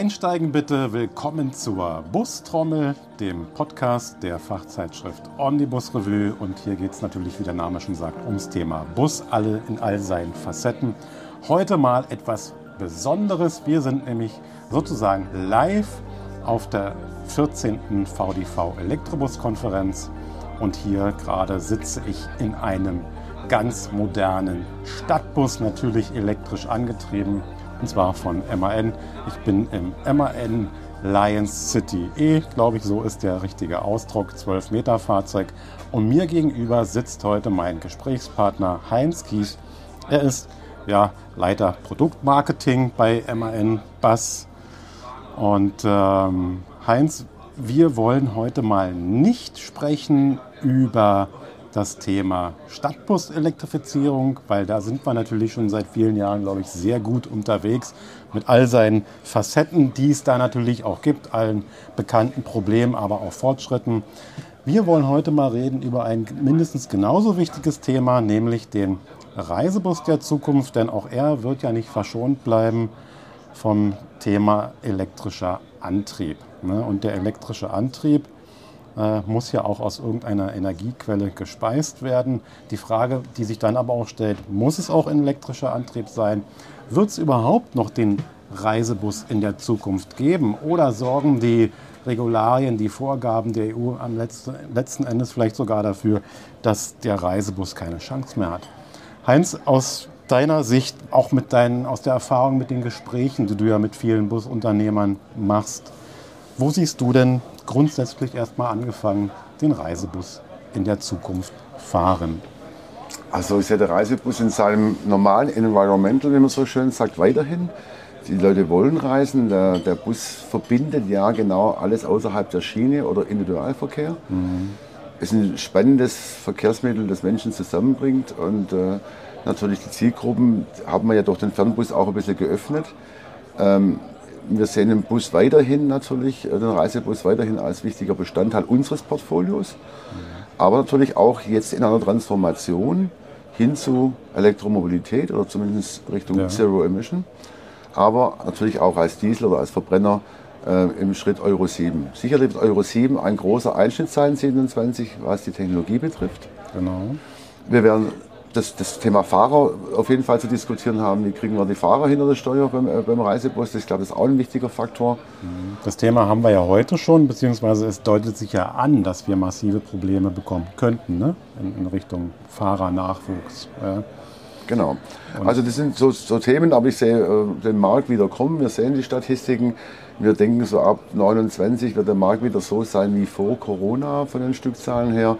Einsteigen bitte. Willkommen zur Bustrommel, dem Podcast der Fachzeitschrift Omnibus Revue. Und hier geht es natürlich, wie der Name schon sagt, ums Thema Bus, alle in all seinen Facetten. Heute mal etwas Besonderes. Wir sind nämlich sozusagen live auf der 14. VDV Elektrobus-Konferenz. Und hier gerade sitze ich in einem ganz modernen Stadtbus, natürlich elektrisch angetrieben und zwar von MAN. Ich bin im MAN Lions City E, glaube ich, so ist der richtige Ausdruck, 12 Meter Fahrzeug. Und mir gegenüber sitzt heute mein Gesprächspartner Heinz Kies. Er ist ja, Leiter Produktmarketing bei MAN Bass. Und ähm, Heinz, wir wollen heute mal nicht sprechen über das Thema Stadtbus-Elektrifizierung, weil da sind wir natürlich schon seit vielen Jahren, glaube ich, sehr gut unterwegs mit all seinen Facetten, die es da natürlich auch gibt, allen bekannten Problemen, aber auch Fortschritten. Wir wollen heute mal reden über ein mindestens genauso wichtiges Thema, nämlich den Reisebus der Zukunft, denn auch er wird ja nicht verschont bleiben vom Thema elektrischer Antrieb. Ne? Und der elektrische Antrieb, muss ja auch aus irgendeiner Energiequelle gespeist werden. Die Frage, die sich dann aber auch stellt, muss es auch ein elektrischer Antrieb sein? Wird es überhaupt noch den Reisebus in der Zukunft geben? Oder sorgen die Regularien, die Vorgaben der EU am letzten, letzten Endes vielleicht sogar dafür, dass der Reisebus keine Chance mehr hat? Heinz, aus deiner Sicht, auch mit deinen, aus der Erfahrung mit den Gesprächen, die du ja mit vielen Busunternehmern machst, wo siehst du denn grundsätzlich erstmal angefangen, den Reisebus in der Zukunft fahren? Also ich sehe der Reisebus in seinem normalen Environmental, wie man so schön sagt, weiterhin. Die Leute wollen reisen. Der, der Bus verbindet ja genau alles außerhalb der Schiene oder Individualverkehr. Mhm. Es ist ein spannendes Verkehrsmittel, das Menschen zusammenbringt. Und äh, natürlich die Zielgruppen haben wir ja durch den Fernbus auch ein bisschen geöffnet. Ähm, wir sehen den Bus weiterhin natürlich, äh, den Reisebus weiterhin als wichtiger Bestandteil unseres Portfolios, aber natürlich auch jetzt in einer Transformation hin zu Elektromobilität oder zumindest Richtung ja. Zero Emission, aber natürlich auch als Diesel oder als Verbrenner äh, im Schritt Euro 7. Sicherlich wird Euro 7 ein großer Einschnitt sein, 27, was die Technologie betrifft. Genau. Wir werden das, das, Thema Fahrer auf jeden Fall zu diskutieren haben. Wie kriegen wir die Fahrer hinter der Steuer beim, äh, beim Reisebus? Ich glaube, das ist auch ein wichtiger Faktor. Mhm. Das Thema haben wir ja heute schon, beziehungsweise es deutet sich ja an, dass wir massive Probleme bekommen könnten ne? in, in Richtung Fahrernachwuchs. Ja. Genau. Also das sind so, so, Themen, aber ich sehe äh, den Markt wieder kommen. Wir sehen die Statistiken. Wir denken so ab 29 wird der Markt wieder so sein wie vor Corona von den Stückzahlen her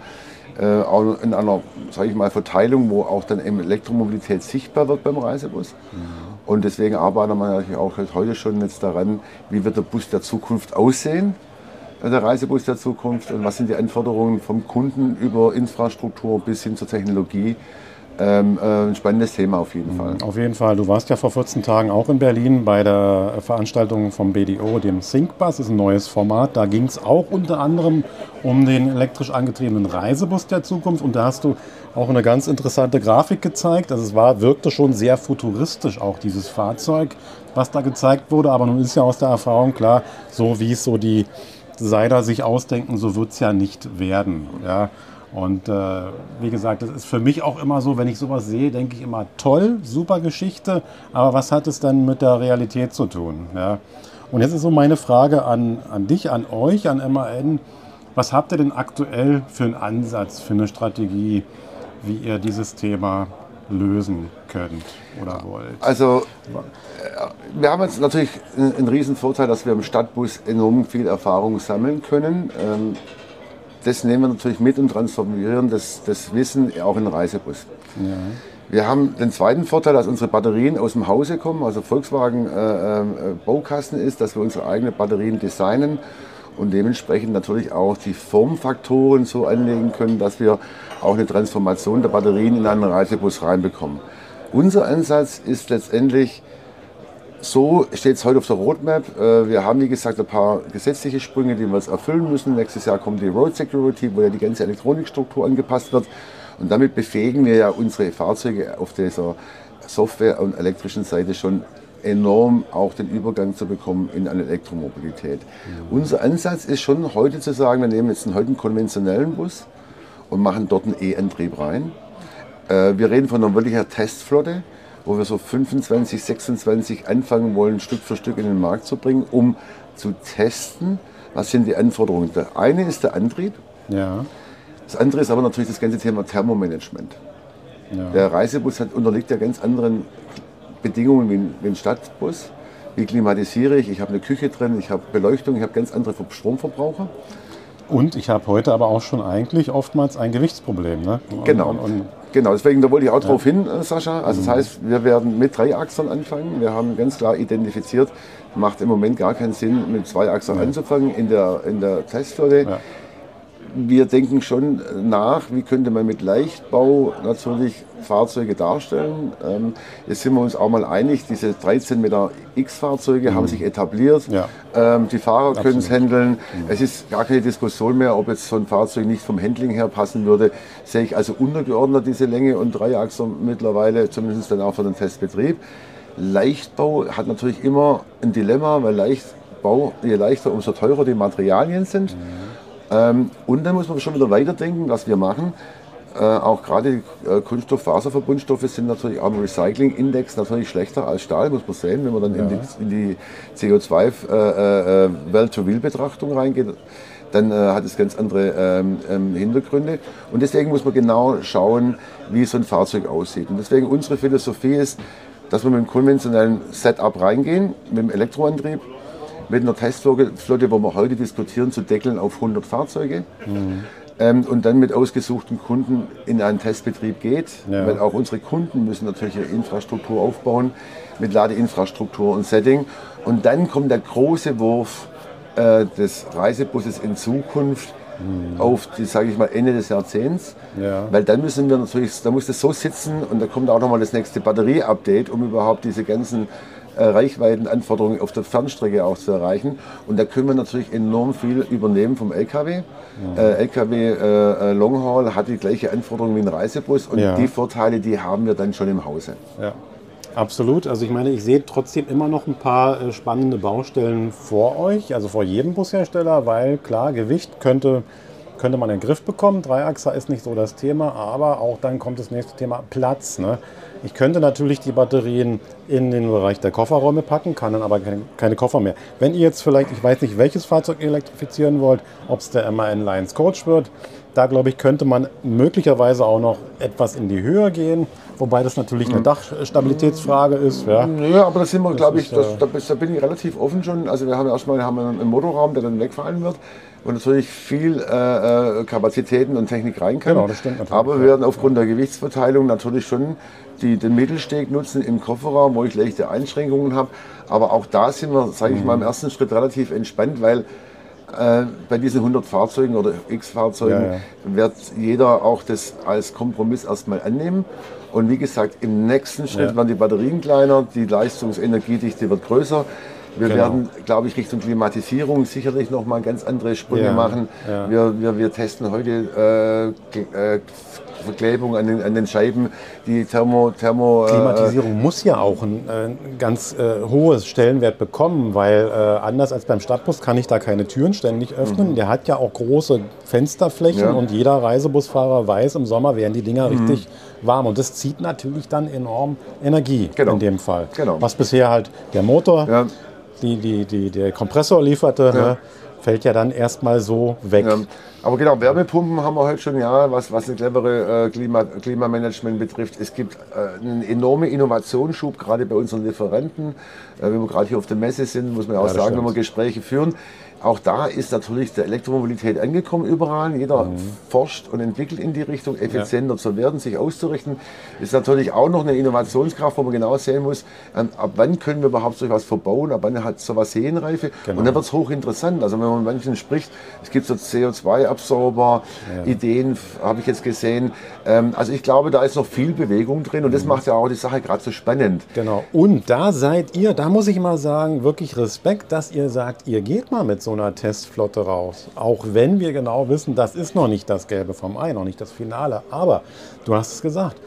äh, auch in einer, sage ich mal, Verteilung, wo auch dann eben Elektromobilität sichtbar wird beim Reisebus. Mhm. Und deswegen arbeiten wir natürlich auch heute schon jetzt daran, wie wird der Bus der Zukunft aussehen, äh, der Reisebus der Zukunft und was sind die Anforderungen vom Kunden über Infrastruktur bis hin zur Technologie ähm, äh, ein spannendes Thema auf jeden Fall. Auf jeden Fall. Du warst ja vor 14 Tagen auch in Berlin bei der Veranstaltung vom BDO, dem ThinkBus. Ist ein neues Format. Da ging es auch unter anderem um den elektrisch angetriebenen Reisebus der Zukunft. Und da hast du auch eine ganz interessante Grafik gezeigt. Also es war, wirkte schon sehr futuristisch, auch dieses Fahrzeug, was da gezeigt wurde. Aber nun ist ja aus der Erfahrung klar, so wie es so die Designer sich ausdenken, so wird es ja nicht werden. Ja. Und äh, wie gesagt, das ist für mich auch immer so, wenn ich sowas sehe, denke ich immer, toll, super Geschichte, aber was hat es dann mit der Realität zu tun? Ja? Und jetzt ist so meine Frage an, an dich, an euch, an MAN. Was habt ihr denn aktuell für einen Ansatz, für eine Strategie, wie ihr dieses Thema lösen könnt oder wollt? Also äh, wir haben jetzt natürlich einen riesen Vorteil, dass wir im Stadtbus enorm viel Erfahrung sammeln können. Ähm, das nehmen wir natürlich mit und transformieren das, das Wissen auch in den Reisebus. Ja. Wir haben den zweiten Vorteil, dass unsere Batterien aus dem Hause kommen, also Volkswagen äh, äh, Baukasten ist, dass wir unsere eigenen Batterien designen und dementsprechend natürlich auch die Formfaktoren so anlegen können, dass wir auch eine Transformation der Batterien in einen Reisebus reinbekommen. Unser Ansatz ist letztendlich, so steht es heute auf der Roadmap. Äh, wir haben, wie gesagt, ein paar gesetzliche Sprünge, die wir jetzt erfüllen müssen. Nächstes Jahr kommt die Road Security, wo ja die ganze Elektronikstruktur angepasst wird. Und damit befähigen wir ja unsere Fahrzeuge auf dieser Software- und elektrischen Seite schon enorm auch den Übergang zu bekommen in eine Elektromobilität. Mhm. Unser Ansatz ist schon heute zu sagen, wir nehmen jetzt einen, heute einen konventionellen Bus und machen dort einen E-Antrieb rein. Äh, wir reden von einer wirklichen Testflotte, wo wir so 25, 26 anfangen wollen, Stück für Stück in den Markt zu bringen, um zu testen, was sind die Anforderungen. Der eine ist der Antrieb. Ja. Das andere ist aber natürlich das ganze Thema Thermomanagement. Ja. Der Reisebus hat, unterliegt ja ganz anderen Bedingungen wie ein, wie ein Stadtbus. Wie klimatisiere ich? Ich habe eine Küche drin, ich habe Beleuchtung, ich habe ganz andere Stromverbraucher. Und ich habe heute aber auch schon eigentlich oftmals ein Gewichtsproblem. Ne? Genau. Und, und, genau, deswegen da wollte ich auch ja. drauf hin, äh, Sascha. Also mhm. das heißt, wir werden mit drei Achsern anfangen. Wir haben ganz klar identifiziert, macht im Moment gar keinen Sinn, mit zwei Achsern ja. anzufangen in der, in der Testflotte. Ja wir denken schon nach, wie könnte man mit Leichtbau natürlich Fahrzeuge darstellen. Ähm, jetzt sind wir uns auch mal einig, diese 13 Meter X-Fahrzeuge mhm. haben sich etabliert. Ja. Ähm, die Fahrer können es handeln. Mhm. Es ist gar keine Diskussion mehr, ob jetzt so ein Fahrzeug nicht vom Handling her passen würde. Sehe ich also untergeordnet diese Länge und Dreiachser mittlerweile, zumindest dann auch für den Testbetrieb. Leichtbau hat natürlich immer ein Dilemma, weil Leichtbau, je leichter, umso teurer die Materialien sind. Mhm. Ähm, und dann muss man schon wieder weiterdenken, was wir machen. Äh, auch gerade äh, Kunststoff-Faserverbundstoffe sind natürlich auch im Recycling-Index natürlich schlechter als Stahl, muss man sehen, wenn man dann ja. in die, die CO2-Well-to-Wheel-Betrachtung äh, äh, reingeht. Dann äh, hat es ganz andere ähm, ähm, Hintergründe. Und deswegen muss man genau schauen, wie so ein Fahrzeug aussieht. Und deswegen unsere Philosophie ist, dass wir mit dem konventionellen Setup reingehen, mit dem Elektroantrieb mit einer Testflotte, wo wir heute diskutieren, zu deckeln auf 100 Fahrzeuge. Mhm. Ähm, und dann mit ausgesuchten Kunden in einen Testbetrieb geht, ja. weil auch unsere Kunden müssen natürlich ihre Infrastruktur aufbauen mit Ladeinfrastruktur und Setting. Und dann kommt der große Wurf äh, des Reisebusses in Zukunft mhm. auf die, sage ich mal, Ende des Jahrzehnts. Ja. Weil dann müssen wir natürlich, da muss das so sitzen und da kommt auch nochmal das nächste Batterie-Update, um überhaupt diese ganzen äh, Reichweitenanforderungen auf der Fernstrecke auch zu erreichen. Und da können wir natürlich enorm viel übernehmen vom LKW. Ja. Äh, LKW äh, äh, Longhaul hat die gleiche Anforderung wie ein Reisebus und ja. die Vorteile, die haben wir dann schon im Hause. Ja. Absolut. Also ich meine, ich sehe trotzdem immer noch ein paar äh, spannende Baustellen vor euch, also vor jedem Bushersteller, weil klar, Gewicht könnte könnte man in den Griff bekommen. Dreiachser ist nicht so das Thema, aber auch dann kommt das nächste Thema Platz. Ne? Ich könnte natürlich die Batterien in den Bereich der Kofferräume packen, kann dann aber keine, keine Koffer mehr. Wenn ihr jetzt vielleicht, ich weiß nicht, welches Fahrzeug elektrifizieren wollt, ob es der MAN Lions Coach wird, da glaube ich, könnte man möglicherweise auch noch etwas in die Höhe gehen, wobei das natürlich eine mhm. Dachstabilitätsfrage ist. Ja, ja aber da sind wir, glaube ich, das, da, da, bin ich relativ offen schon. Also wir haben erstmal haben einen Motorraum, der dann wegfallen wird wo natürlich viel äh, äh, Kapazitäten und Technik rein kann. Genau, das stimmt natürlich. Aber wir werden aufgrund der Gewichtsverteilung natürlich schon die, den Mittelsteg nutzen im Kofferraum, wo ich leichte Einschränkungen habe. Aber auch da sind wir, sage ich mal, im mhm. ersten Schritt relativ entspannt, weil äh, bei diesen 100 Fahrzeugen oder X-Fahrzeugen ja, ja. wird jeder auch das als Kompromiss erstmal annehmen. Und wie gesagt, im nächsten Schritt ja. werden die Batterien kleiner, die Leistungsenergiedichte wird größer. Wir genau. werden, glaube ich, Richtung Klimatisierung sicherlich noch mal ganz andere Sprünge machen. Wir, wir, wir testen heute äh, äh, Verklebung an den, an den Scheiben, die Thermo... Thermo äh, Klimatisierung äh, muss ja auch ein, ein äh, ganz äh, hohes Stellenwert bekommen, weil äh, anders als beim Stadtbus kann ich da keine Türen ständig öffnen. Mhm. Der hat ja auch große Fensterflächen ja. und jeder Reisebusfahrer weiß, im Sommer werden die Dinger mhm. richtig warm. Und das zieht natürlich dann enorm Energie genau. in dem Fall. Genau. Was bisher halt der Motor... Ja die, die, die, der Kompressor lieferte, ja. ne, fällt ja dann erstmal so weg. Ja. Aber genau, Wärmepumpen haben wir heute schon, ja, was, was ein clevere äh, Klima, Klimamanagement betrifft. Es gibt äh, einen enormen Innovationsschub, gerade bei unseren Lieferanten. Äh, wenn wir gerade hier auf der Messe sind, muss man ja auch ja, sagen, stimmt. wenn wir Gespräche führen, auch da ist natürlich der Elektromobilität angekommen überall. Jeder mhm. forscht und entwickelt in die Richtung, effizienter ja. zu werden, sich auszurichten. Ist natürlich auch noch eine Innovationskraft, wo man genau sehen muss, ähm, ab wann können wir überhaupt so etwas verbauen, ab wann hat sowas Sehenreife. Genau. Und dann wird es hochinteressant. Also wenn man mit manchen spricht, es gibt so CO2-Absorber, ja. Ideen, habe ich jetzt gesehen. Ähm, also ich glaube, da ist noch viel Bewegung drin und mhm. das macht ja auch die Sache gerade so spannend. Genau. Und da seid ihr, da muss ich mal sagen, wirklich Respekt, dass ihr sagt, ihr geht mal mit so so einer Testflotte raus. Auch wenn wir genau wissen, das ist noch nicht das Gelbe vom Ei, noch nicht das Finale. Aber du hast es gesagt,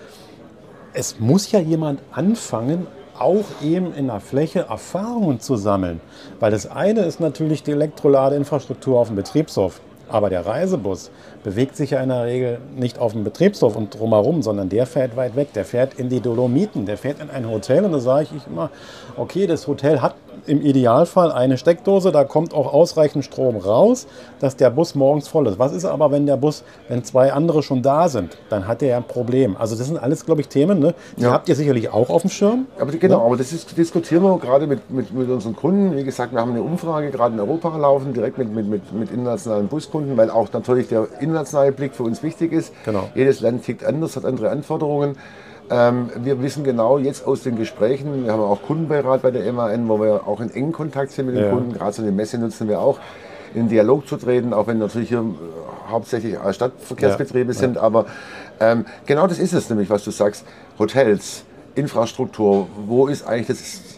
es muss ja jemand anfangen, auch eben in der Fläche Erfahrungen zu sammeln. Weil das eine ist natürlich die Elektroladeinfrastruktur auf dem Betriebshof. Aber der Reisebus bewegt sich ja in der Regel nicht auf dem Betriebshof und drumherum, sondern der fährt weit weg. Der fährt in die Dolomiten, der fährt in ein Hotel und da sage ich immer, okay, das Hotel hat im Idealfall eine Steckdose, da kommt auch ausreichend Strom raus, dass der Bus morgens voll ist. Was ist aber, wenn der Bus, wenn zwei andere schon da sind, dann hat er ja ein Problem. Also das sind alles, glaube ich, Themen, ne? die ja. habt ihr sicherlich auch auf dem Schirm. Aber genau, ja? aber das ist, diskutieren wir gerade mit, mit, mit unseren Kunden. Wie gesagt, wir haben eine Umfrage gerade in Europa laufen, direkt mit, mit, mit, mit internationalen Buskunden, weil auch natürlich der internationale Blick für uns wichtig ist. Genau. Jedes Land tickt anders, hat andere Anforderungen. Ähm, wir wissen genau jetzt aus den Gesprächen, wir haben auch Kundenbeirat bei der MAN, wo wir auch in engen Kontakt sind mit den ja. Kunden. Gerade so eine Messe nutzen wir auch, in Dialog zu treten, auch wenn natürlich hier äh, hauptsächlich Stadtverkehrsbetriebe ja. sind. Aber ähm, genau das ist es nämlich, was du sagst. Hotels, Infrastruktur, wo ist eigentlich das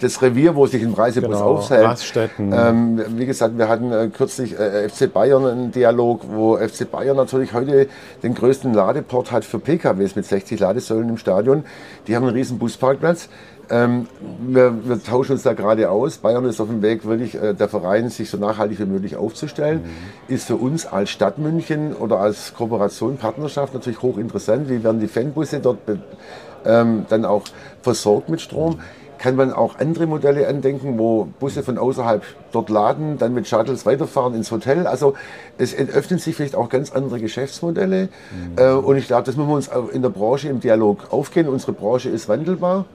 das Revier, wo sich ein Reisebus genau, aufhält. Raststätten. Ähm, wie gesagt, wir hatten äh, kürzlich äh, FC Bayern einen Dialog, wo FC Bayern natürlich heute den größten Ladeport hat für PKWs mit 60 Ladesäulen im Stadion. Die haben einen riesen Busparkplatz. Ähm, wir, wir, tauschen uns da gerade aus. Bayern ist auf dem Weg, wirklich äh, der Verein sich so nachhaltig wie möglich aufzustellen. Mhm. Ist für uns als Stadt München oder als Kooperation, Partnerschaft natürlich hochinteressant. Wie werden die Fanbusse dort ähm, dann auch versorgt mit Strom? Mhm kann man auch andere Modelle andenken, wo Busse von außerhalb dort laden, dann mit Shuttles weiterfahren ins Hotel. Also es öffnen sich vielleicht auch ganz andere Geschäftsmodelle. Mhm. Äh, und ich glaube, das müssen wir uns in der Branche im Dialog aufgehen. Unsere Branche ist wandelbar.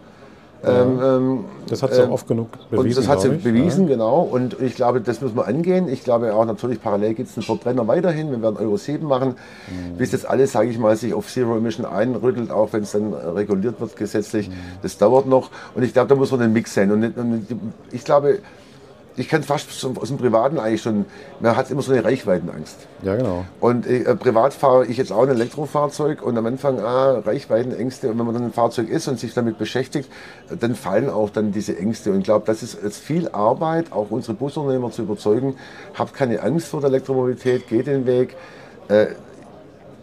Ähm, ähm, das hat sie äh, oft genug bewiesen. Und das hat sie bewiesen, ja. genau. Und ich glaube, das müssen wir angehen. Ich glaube auch natürlich parallel gibt es einen Verbrenner weiterhin. Wir werden Euro 7 machen, mhm. bis das alles, sage ich mal, sich auf Zero Emission einrüttelt, auch wenn es dann reguliert wird gesetzlich. Mhm. Das dauert noch. Und ich glaube, da muss man den Mix sehen. Und ich glaube, ich kenne fast aus dem Privaten eigentlich schon, man hat immer so eine Reichweitenangst. Ja, genau. Und äh, privat fahre ich jetzt auch ein Elektrofahrzeug und am Anfang, ah, Reichweitenängste. Und wenn man dann ein Fahrzeug ist und sich damit beschäftigt, dann fallen auch dann diese Ängste. Und ich glaube, das ist jetzt viel Arbeit, auch unsere Busunternehmer zu überzeugen, habt keine Angst vor der Elektromobilität, geht den Weg. Äh,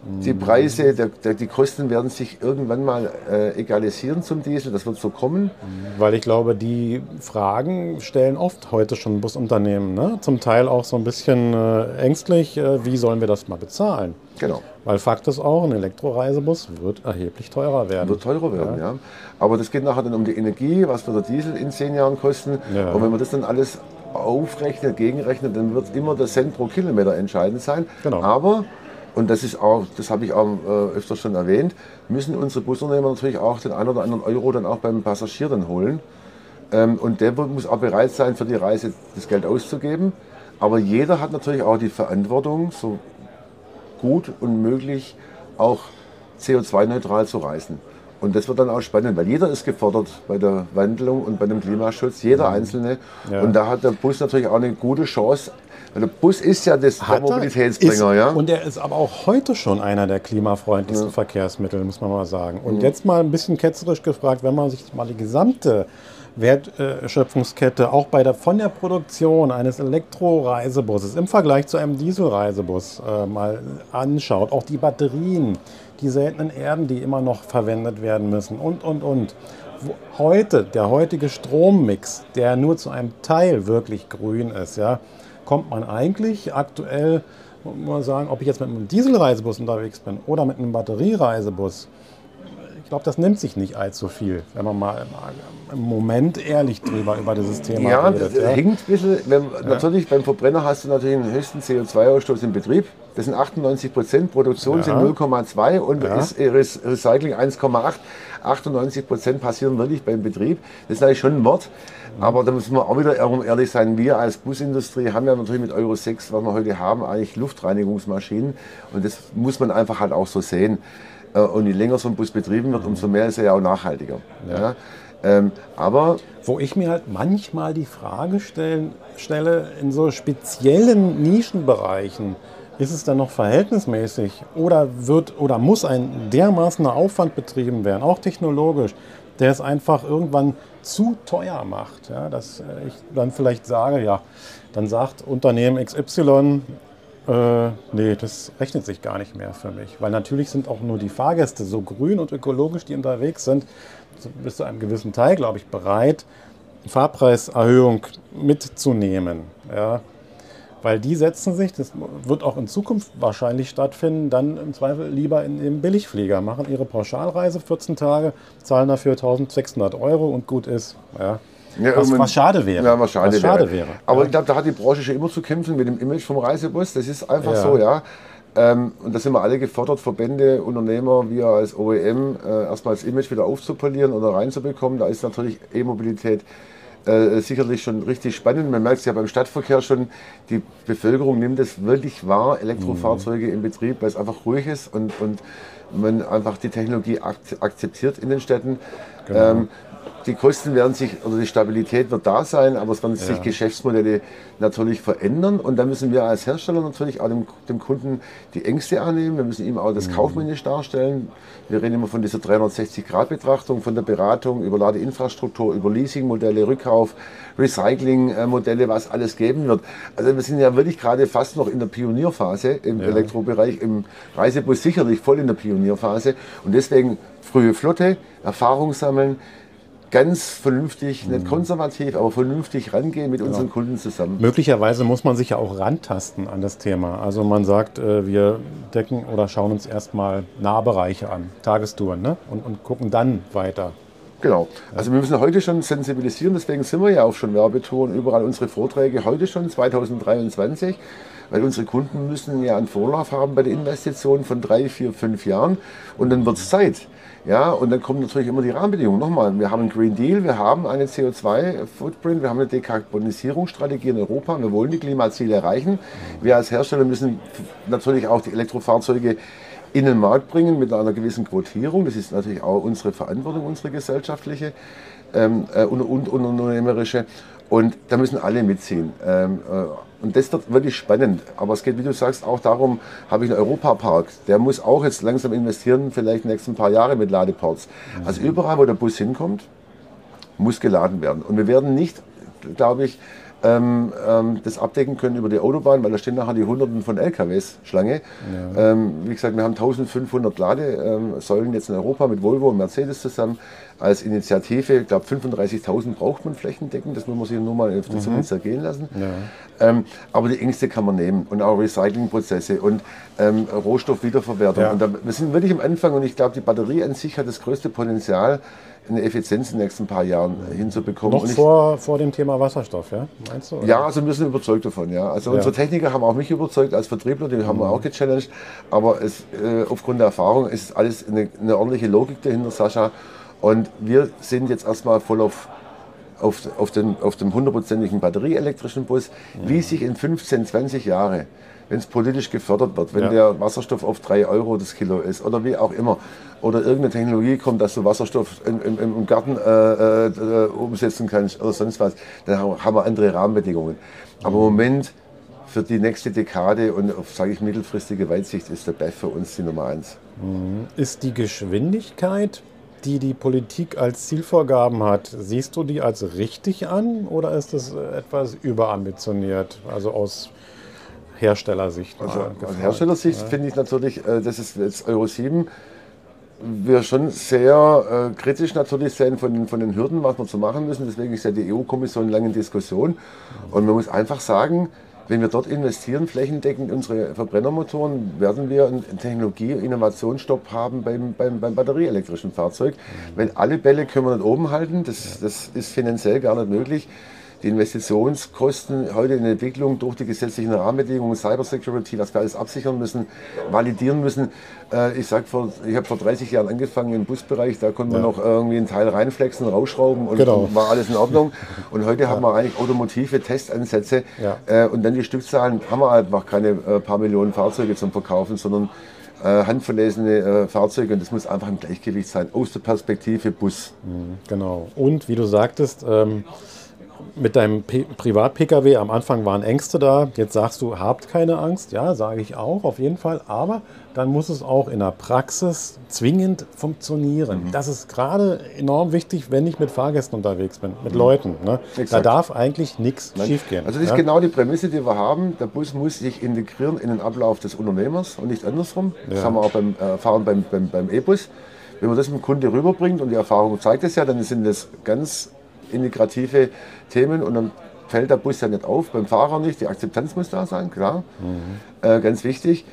die Preise, der, der, die Kosten werden sich irgendwann mal äh, egalisieren zum Diesel, das wird so kommen. Weil ich glaube, die Fragen stellen oft heute schon Busunternehmen, ne? zum Teil auch so ein bisschen äh, ängstlich, äh, wie sollen wir das mal bezahlen? Genau. Weil Fakt ist auch, ein Elektroreisebus wird erheblich teurer werden. Wird teurer werden, ja. ja. Aber das geht nachher dann um die Energie, was wird der Diesel in zehn Jahren kosten. Ja. Und wenn man das dann alles aufrechnet, gegenrechnet, dann wird immer der Cent pro Kilometer entscheidend sein. Genau. Aber und das ist auch, das habe ich auch äh, öfter schon erwähnt, müssen unsere Busunternehmer natürlich auch den einen oder anderen Euro dann auch beim Passagier dann holen. Ähm, und der muss auch bereit sein, für die Reise das Geld auszugeben. Aber jeder hat natürlich auch die Verantwortung, so gut und möglich auch CO2-neutral zu reisen. Und das wird dann auch spannend, weil jeder ist gefordert bei der Wandlung und bei dem Klimaschutz, jeder mhm. Einzelne. Ja. Und da hat der Bus natürlich auch eine gute Chance, der Bus ist ja das, der Mobilitätsbringer. Ist, ja? Und er ist aber auch heute schon einer der klimafreundlichsten ja. Verkehrsmittel, muss man mal sagen. Und mhm. jetzt mal ein bisschen ketzerisch gefragt, wenn man sich mal die gesamte Wertschöpfungskette auch bei der, von der Produktion eines Elektroreisebusses im Vergleich zu einem Dieselreisebus äh, mal anschaut, auch die Batterien, die seltenen Erden, die immer noch verwendet werden müssen und, und, und. Heute, der heutige Strommix, der nur zu einem Teil wirklich grün ist, ja, kommt man eigentlich aktuell, muss man sagen, ob ich jetzt mit einem Dieselreisebus unterwegs bin oder mit einem Batteriereisebus, ich glaube, das nimmt sich nicht allzu viel, wenn man mal im Moment ehrlich drüber über dieses Thema ja, redet. Das ja, hinkt ein bisschen. Wenn, ja. Natürlich, beim Verbrenner hast du natürlich den höchsten CO2-Ausstoß im Betrieb. Das sind 98 Prozent, Produktion ja. sind 0,2 und ja. ist Recycling 1,8. 98 Prozent passieren wirklich beim Betrieb. Das ist natürlich schon ein Wort. Aber da müssen wir auch wieder ehrlich sein, wir als Busindustrie haben ja natürlich mit Euro 6, was wir heute haben, eigentlich Luftreinigungsmaschinen. Und das muss man einfach halt auch so sehen. Äh, und je länger so ein Bus betrieben wird, umso mehr ist er ja auch nachhaltiger. Ja. Ja. Ähm, aber wo ich mir halt manchmal die Frage stellen, stelle, in so speziellen Nischenbereichen, ist es dann noch verhältnismäßig oder wird oder muss ein dermaßener Aufwand betrieben werden, auch technologisch, der es einfach irgendwann zu teuer macht. Ja, dass ich dann vielleicht sage, ja, dann sagt Unternehmen XY, Äh, nee, das rechnet sich gar nicht mehr für mich. Weil natürlich sind auch nur die Fahrgäste so grün und ökologisch, die unterwegs sind, bis zu einem gewissen Teil, glaube ich, bereit, Fahrpreiserhöhung mitzunehmen. Ja. Weil die setzen sich, das wird auch in Zukunft wahrscheinlich stattfinden, dann im Zweifel lieber in den Billigflieger, machen ihre Pauschalreise 14 Tage, zahlen dafür 1600 Euro und gut ist. Ja. Ja, was, was, schade wäre. Ja, was schade, was schade wäre. wäre. Aber ja. ich glaube, da hat die Branche schon immer zu kämpfen mit dem Image vom Reisebus. Das ist einfach so, ja. Ähm, und da sind wir alle gefordert, Verbände, Unternehmer, wir als OEM, äh, erstmal das Image wieder aufzupolieren oder reinzubekommen. Da ist natürlich E-Mobilität äh, sicherlich schon richtig spannend. Man merkt es ja beim Stadtverkehr schon, die Bevölkerung nimmt es wirklich wahr, Elektrofahrzeuge mhm. in Betrieb, weil es einfach ruhig ist und, und man einfach die Technologie akzeptiert in den Städten. Genau. Ähm, die Kosten werden sich, oder die Stabilität wird da sein, aber es werden ja. sich Geschäftsmodelle natürlich verändern. Und da müssen wir als Hersteller natürlich auch dem, dem Kunden die Ängste annehmen. Wir müssen ihm auch das mhm. kaufmännisch darstellen. Wir reden immer von dieser 360-Grad-Betrachtung, von der Beratung über Ladeinfrastruktur, über Leasingmodelle, Rückkauf, Recyclingmodelle, was alles geben wird. Also wir sind ja wirklich gerade fast noch in der Pionierphase im ja. Elektrobereich, im Reisebus sicherlich voll in der Pionierphase. Und deswegen frühe Flotte, Erfahrung sammeln, ganz vernünftig, nicht mhm. konservativ, aber vernünftig rangehen mit unseren Kunden zusammen. Möglicherweise muss man sich ja auch rantasten an das Thema. Also man sagt, äh, wir decken oder schauen uns erstmal Nahbereiche an, Tagestouren, ne? und, und gucken dann weiter. Genau. Also wir müssen heute schon sensibilisieren, deswegen sind wir ja auch schon Werbetouren, überall unsere Vorträge heute schon 2023, weil unsere Kunden müssen ja einen Vorlauf haben bei der Investition von drei, vier, fünf Jahren und dann wird es Zeit. Ja, und dann kommen natürlich immer die Rahmenbedingungen. Nochmal, wir haben einen Green Deal, wir haben eine CO2-Footprint, wir haben eine Dekarbonisierungsstrategie in Europa, wir wollen die Klimaziele erreichen. Wir als Hersteller müssen natürlich auch die Elektrofahrzeuge in den Markt bringen mit einer gewissen Quotierung. Das ist natürlich auch unsere Verantwortung, unsere gesellschaftliche ähm, äh, und, und, und unternehmerische. Und da müssen alle mitziehen. Ähm, äh, und das wird wirklich spannend. Aber es geht, wie du sagst, auch darum, habe ich einen Europapark. Der muss auch jetzt langsam investieren, vielleicht die nächsten paar Jahre mit Ladeports. Mhm. Also überall, wo der Bus hinkommt, muss geladen werden. Und wir werden nicht, glaube ich, ähm, ähm, das abdecken können über die Autobahn, weil da stehen nachher die Hunderten von LKWs Schlange. Ja. Ähm, wie gesagt, wir haben 1500 Ladesäulen jetzt in Europa mit Volvo und Mercedes zusammen als Initiative. Ich glaube, 35.000 braucht man flächendeckend, das muss man sich nur mal auf der Zunge mhm. zergehen lassen. Ja. Ähm, aber die Ängste kann man nehmen und auch Recyclingprozesse und ähm, Rohstoffwiederverwertung. Ja. Und da, wir sind wirklich am Anfang und ich glaube, die Batterie an sich hat das größte Potenzial, eine Effizienz in den nächsten paar Jahren hinzubekommen. Noch vor, vor dem Thema Wasserstoff, ja? Meinst du? Oder? Ja, also wir sind überzeugt davon, ja. Also ja. unsere Techniker haben auch mich überzeugt als Vertriebler, die haben wir mhm. auch gechallenged. Aber es, äh, aufgrund der Erfahrung ist alles eine, eine ordentliche Logik dahinter, Sascha. Und wir sind jetzt erstmal voll auf auf, auf, den, auf dem hundertprozentigen batterieelektrischen Bus, mhm. wie sich in 15, 20 Jahren wenn es politisch gefördert wird, wenn ja. der Wasserstoff auf 3 Euro das Kilo ist oder wie auch immer. Oder irgendeine Technologie kommt, dass du Wasserstoff im, im, im Garten äh, äh, umsetzen kannst oder sonst was, dann haben wir andere Rahmenbedingungen. Aber im Moment für die nächste Dekade und auf, sage ich, mittelfristige Weitsicht ist der BEF für uns die Nummer eins. Mhm. Ist die Geschwindigkeit, die die Politik als Zielvorgaben hat, siehst du die als richtig an oder ist das etwas überambitioniert? Also aus Herstellersicht. Also aus Herstellersicht ja. finde ich natürlich, äh, das ist jetzt Euro 7, wir schon sehr äh, kritisch natürlich sehen von, von den Hürden, was wir zu machen müssen. Deswegen ist ja die EU-Kommission lange in Diskussion. Und man muss einfach sagen, wenn wir dort investieren, flächendeckend unsere Verbrennermotoren, werden wir einen Technologie-Innovationsstopp haben beim, beim, beim batterieelektrischen Fahrzeug. Mhm. Weil alle Bälle können wir nicht oben halten, das, das ist finanziell gar nicht möglich die Investitionskosten heute in der Entwicklung durch die gesetzlichen Rahmenbedingungen, Cybersecurity, was wir alles absichern müssen, validieren müssen. Äh, ich sag, ich habe vor 30 Jahren angefangen im Busbereich, da konnte man noch irgendwie einen Teil reinflexen, rausschrauben und genau. war alles in Ordnung. Und heute ja. haben wir eigentlich automotive Testansätze ja. Äh, und dann die Stückzahlen haben wir halt noch keine äh, paar Millionen Fahrzeuge zum Verkaufen, sondern handverlesene Fahrzeuge und das muss einfach im Gleichgewicht sein, aus der Perspektive Bus. Mhm, genau. Und wie du sagtest, ähm, mit deinem Privat-Pkw am Anfang waren Ängste da. Jetzt sagst du, habt keine Angst. Ja, sage ich auch, auf jeden Fall. Aber dann muss es auch in der Praxis zwingend funktionieren. Mhm. Das ist gerade enorm wichtig, wenn ich mit Fahrgästen unterwegs bin, mit mhm. Leuten. Ne? Da darf eigentlich nichts schiefgehen. Also das ist ja? genau die Prämisse, die wir haben. Der Bus muss sich integrieren in den Ablauf des Unternehmers und nicht andersrum. Das ja. haben wir auch beim äh, Fahren beim, beim, beim E-Bus. Wenn man das mit dem Kunde rüberbringt und die Erfahrung zeigt es ja, dann sind das ganz integrative Themen und dann fällt der Bus ja nicht auf, beim Fahrer nicht. Die Akzeptanz muss da sein, klar. Mhm. Äh, ganz wichtig.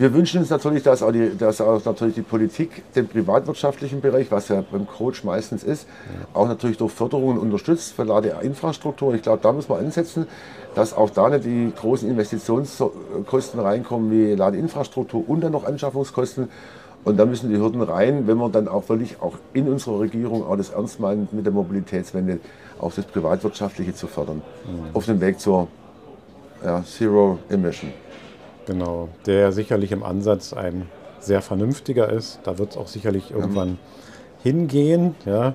Wir wünschen uns natürlich, dass auch, die, dass auch natürlich die Politik den privatwirtschaftlichen Bereich, was ja beim Coach meistens ist, auch natürlich durch Förderungen unterstützt für Ladeinfrastruktur. Ich glaube, da muss man ansetzen, dass auch da nicht die großen Investitionskosten reinkommen wie Ladeinfrastruktur und dann noch Anschaffungskosten. Und da müssen die Hürden rein, wenn wir dann auch wirklich auch in unserer Regierung auch das ernst meinen mit der Mobilitätswende, auch das Privatwirtschaftliche zu fördern. Mhm. Auf dem Weg zur ja, Zero Emission. Genau, der sicherlich im Ansatz ein sehr vernünftiger ist. Da wird es auch sicherlich irgendwann ja. hingehen. Ja.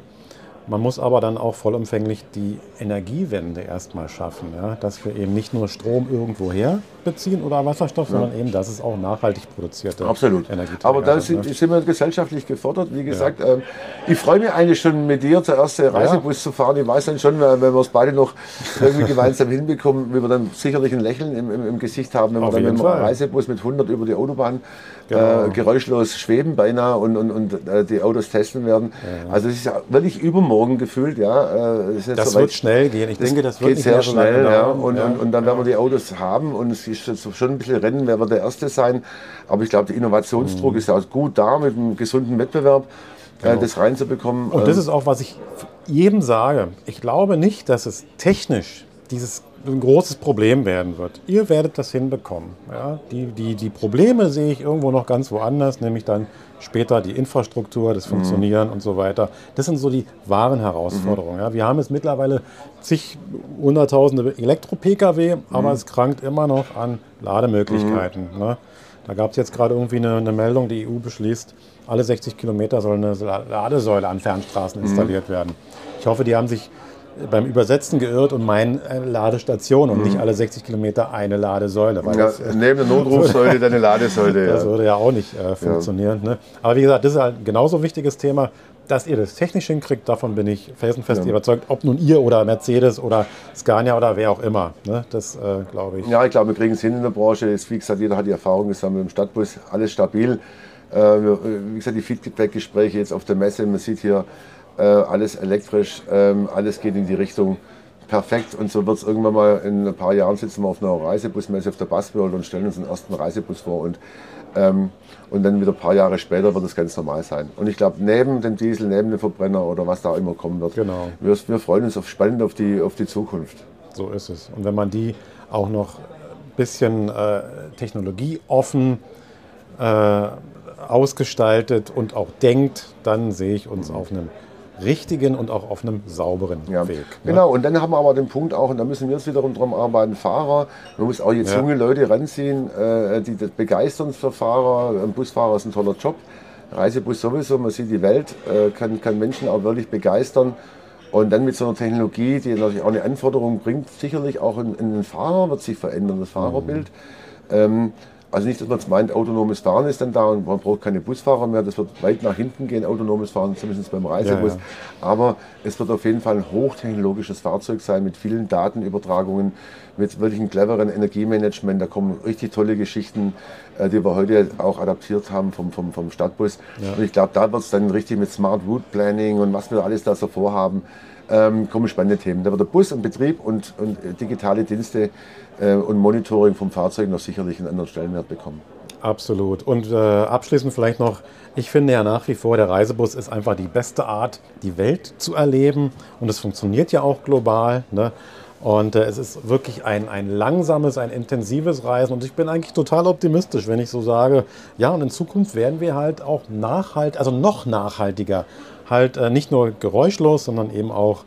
Man muss aber dann auch vollumfänglich die Energiewende erstmal schaffen, ja? dass wir eben nicht nur Strom irgendwoher beziehen oder Wasserstoff, ja. sondern eben, dass es auch nachhaltig produzierte Absolut. Energie Aber da sind, ne? sind, wir gesellschaftlich gefordert. Wie gesagt, ja. ähm, ich freue mich eigentlich schon mit dir zur ersten Reisebus zu fahren. Ich weiß dann schon, wenn wir es beide noch irgendwie gemeinsam hinbekommen, wie wir dann sicherlich ein Lächeln im, im, im Gesicht haben, wenn Auf wir dann mit einem Reisebus mit 100 über die Autobahn genau. äh, geräuschlos schweben beinahe und, und, und äh, die Autos testen werden. Also es ist ja wirklich übermorgen gefühlt. Ja. Äh, das so wird schnell gehen. Ich das denke, das wird geht sehr schnell. ja. Und, und, und, dann werden wir die Autos haben und es ist schon ein bisschen Rennen, wer wird der Erste sein. Aber ich glaube, der Innovationsdruck mhm. ist auch gut da mit einem gesunden Wettbewerb. Äh, genau. das reinzubekommen. Und das ähm, ist auch, was ich jedem sage. Ich glaube nicht, dass es technisch dieses ein großes Problem werden wird. Ihr werdet das hinbekommen. Ja? Die, die, die Probleme sehe ich irgendwo noch ganz woanders, nämlich dann später die Infrastruktur, das Funktionieren mhm. und so weiter. Das sind so die wahren Herausforderungen. Mhm. Ja? Wir haben jetzt mittlerweile zig hunderttausende Elektro-Pkw, aber mhm. es krankt immer noch an Lademöglichkeiten. Mhm. Ne? Da gab es jetzt gerade irgendwie eine, eine, Meldung, die EU beschließt, alle 60 Kilometer soll eine Ladesäule an Fernstraßen mhm. installiert werden. Ich hoffe, die haben sich beim Übersetzen geirrt und meinen eine Ladestation und mhm. nicht alle 60 Kilometer eine Ladesäule. Ja, das, äh, neben der Notrufsäule deine Ladesäule. Das ja. würde ja auch nicht äh, funktionieren. Ja. Ne? Aber wie gesagt, das ist halt ein genauso wichtiges Thema. Dass ihr das technisch hinkriegt, davon bin ich felsenfest überzeugt. Ob nun ihr oder Mercedes oder Scania oder wer auch immer. Ne? Das äh, glaube ich. Ja, ich glaube, wir kriegen es hin in der Branche. Jetzt, wie gesagt, jeder hat die Erfahrung gesammelt im Stadtbus. Alles stabil. Äh, wie gesagt, die Feedback-Gespräche jetzt auf der Messe. Man sieht hier äh, alles elektrisch, ähm, alles geht in die Richtung perfekt. Und so wird es irgendwann mal in ein paar Jahren sitzen wir auf einer Reisebusmesse auf der Buzzworld und stellen uns den ersten Reisebus vor. Und, ähm, und dann wieder ein paar Jahre später wird es ganz normal sein. Und ich glaube, neben dem Diesel, neben dem Verbrenner oder was da immer kommen wird, genau. wir, wir freuen uns auf spannend auf die, auf die Zukunft. So ist es. Und wenn man die auch noch ein bisschen äh, technologieoffen äh, ausgestaltet und auch denkt, dann sehe ich uns mhm. auf einem richtigen und auch auf einem sauberen ja. Weg. Ne? Genau, und dann haben wir aber den Punkt auch, und da müssen wir jetzt wiederum drum arbeiten, Fahrer, man muss auch jetzt ja. junge Leute ranziehen, äh, die das begeistern für Fahrer. Ein Busfahrer ist ein toller Job, Reisebus sowieso, man sieht die Welt, äh, kann, kann Menschen auch wirklich begeistern. Und dann mit so einer Technologie, die natürlich auch eine Anforderung bringt, sicherlich auch in, in den Fahrer wird sich verändern, das Fahrerbild. Mhm. Ähm, also nicht, dass man meint, autonomes Fahren ist dann da und man braucht keine Busfahrer mehr. Das wird weit nach hinten gehen, autonomes Fahren, zumindest beim Reisebus. Ja, ja. Aber es wird auf jeden Fall ein hochtechnologisches Fahrzeug sein mit vielen Datenübertragungen, mit wirklich einem cleveren Energiemanagement. Da kommen richtig tolle Geschichten, äh, die wir heute auch adaptiert haben vom, vom, vom Stadtbus. Ja. Und ich glaube, da wird es dann richtig mit Smart Route Planning und was wir alles da so vorhaben, ähm, kommen spannende Themen. Da wird der Bus und Betrieb und, und digitale Dienste äh, und Monitoring vom Fahrzeug noch sicherlich einen anderen Stellenwert bekommen. Absolut. Und äh, abschließend vielleicht noch, ich finde ja nach wie vor, der Reisebus ist einfach die beste Art, die Welt zu erleben. Und es funktioniert ja auch global. Ne? Und äh, es ist wirklich ein, ein langsames, ein intensives Reisen. Und ich bin eigentlich total optimistisch, wenn ich so sage, ja, und in Zukunft werden wir halt auch nachhaltig, also noch nachhaltiger, halt äh, nicht nur geräuschlos, sondern eben auch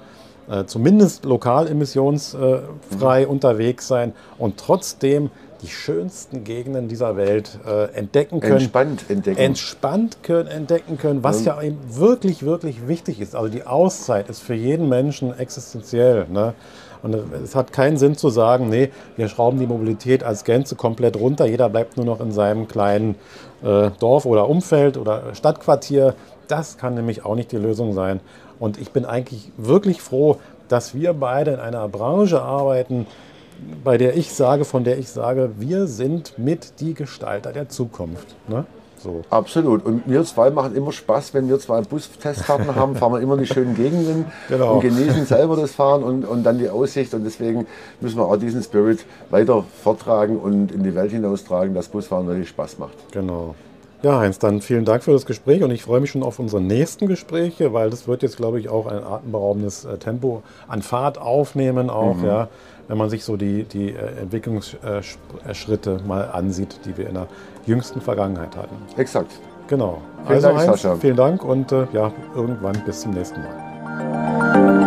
äh, zumindest lokal emissionsfrei mhm. unterwegs sein und trotzdem die schönsten Gegenden dieser Welt äh, entdecken können. Entspannt entdecken. Entspannt können, entdecken können, was ja. ja eben wirklich, wirklich wichtig ist. Also die Auszeit ist für jeden Menschen existenziell. Ne? Und es hat keinen Sinn zu sagen, nee, wir schrauben die Mobilität als Gänze komplett runter. Jeder bleibt nur noch in seinem kleinen äh, Dorf oder Umfeld oder Stadtquartier. Das kann nämlich auch nicht die Lösung sein. Und ich bin eigentlich wirklich froh, dass wir beide in einer Branche arbeiten, bei der ich sage, von der ich sage, wir sind mit die Gestalter der Zukunft. Ne? So. Absolut. Und wir zwei machen immer Spaß, wenn wir zwei Bustestfahrten haben, fahren wir immer die schönen Gegenden genau. und genießen selber das Fahren und, und dann die Aussicht. Und deswegen müssen wir auch diesen Spirit weiter vortragen und in die Welt hinaustragen, dass Busfahren wirklich Spaß macht. Genau. Ja, Heinz, dann vielen Dank für das Gespräch und ich freue mich schon auf unsere nächsten Gespräche, weil das wird jetzt, glaube ich, auch ein atemberaubendes äh, Tempo an Fahrt aufnehmen, auch, mhm. ja, wenn man sich so die, die äh, Entwicklungsschritte mal ansieht, die wir in der jüngsten Vergangenheit hatten. Exakt. Genau. Vielen also, Dank, Heinz, Sascha. vielen Dank und äh, ja, irgendwann bis zum nächsten Mal.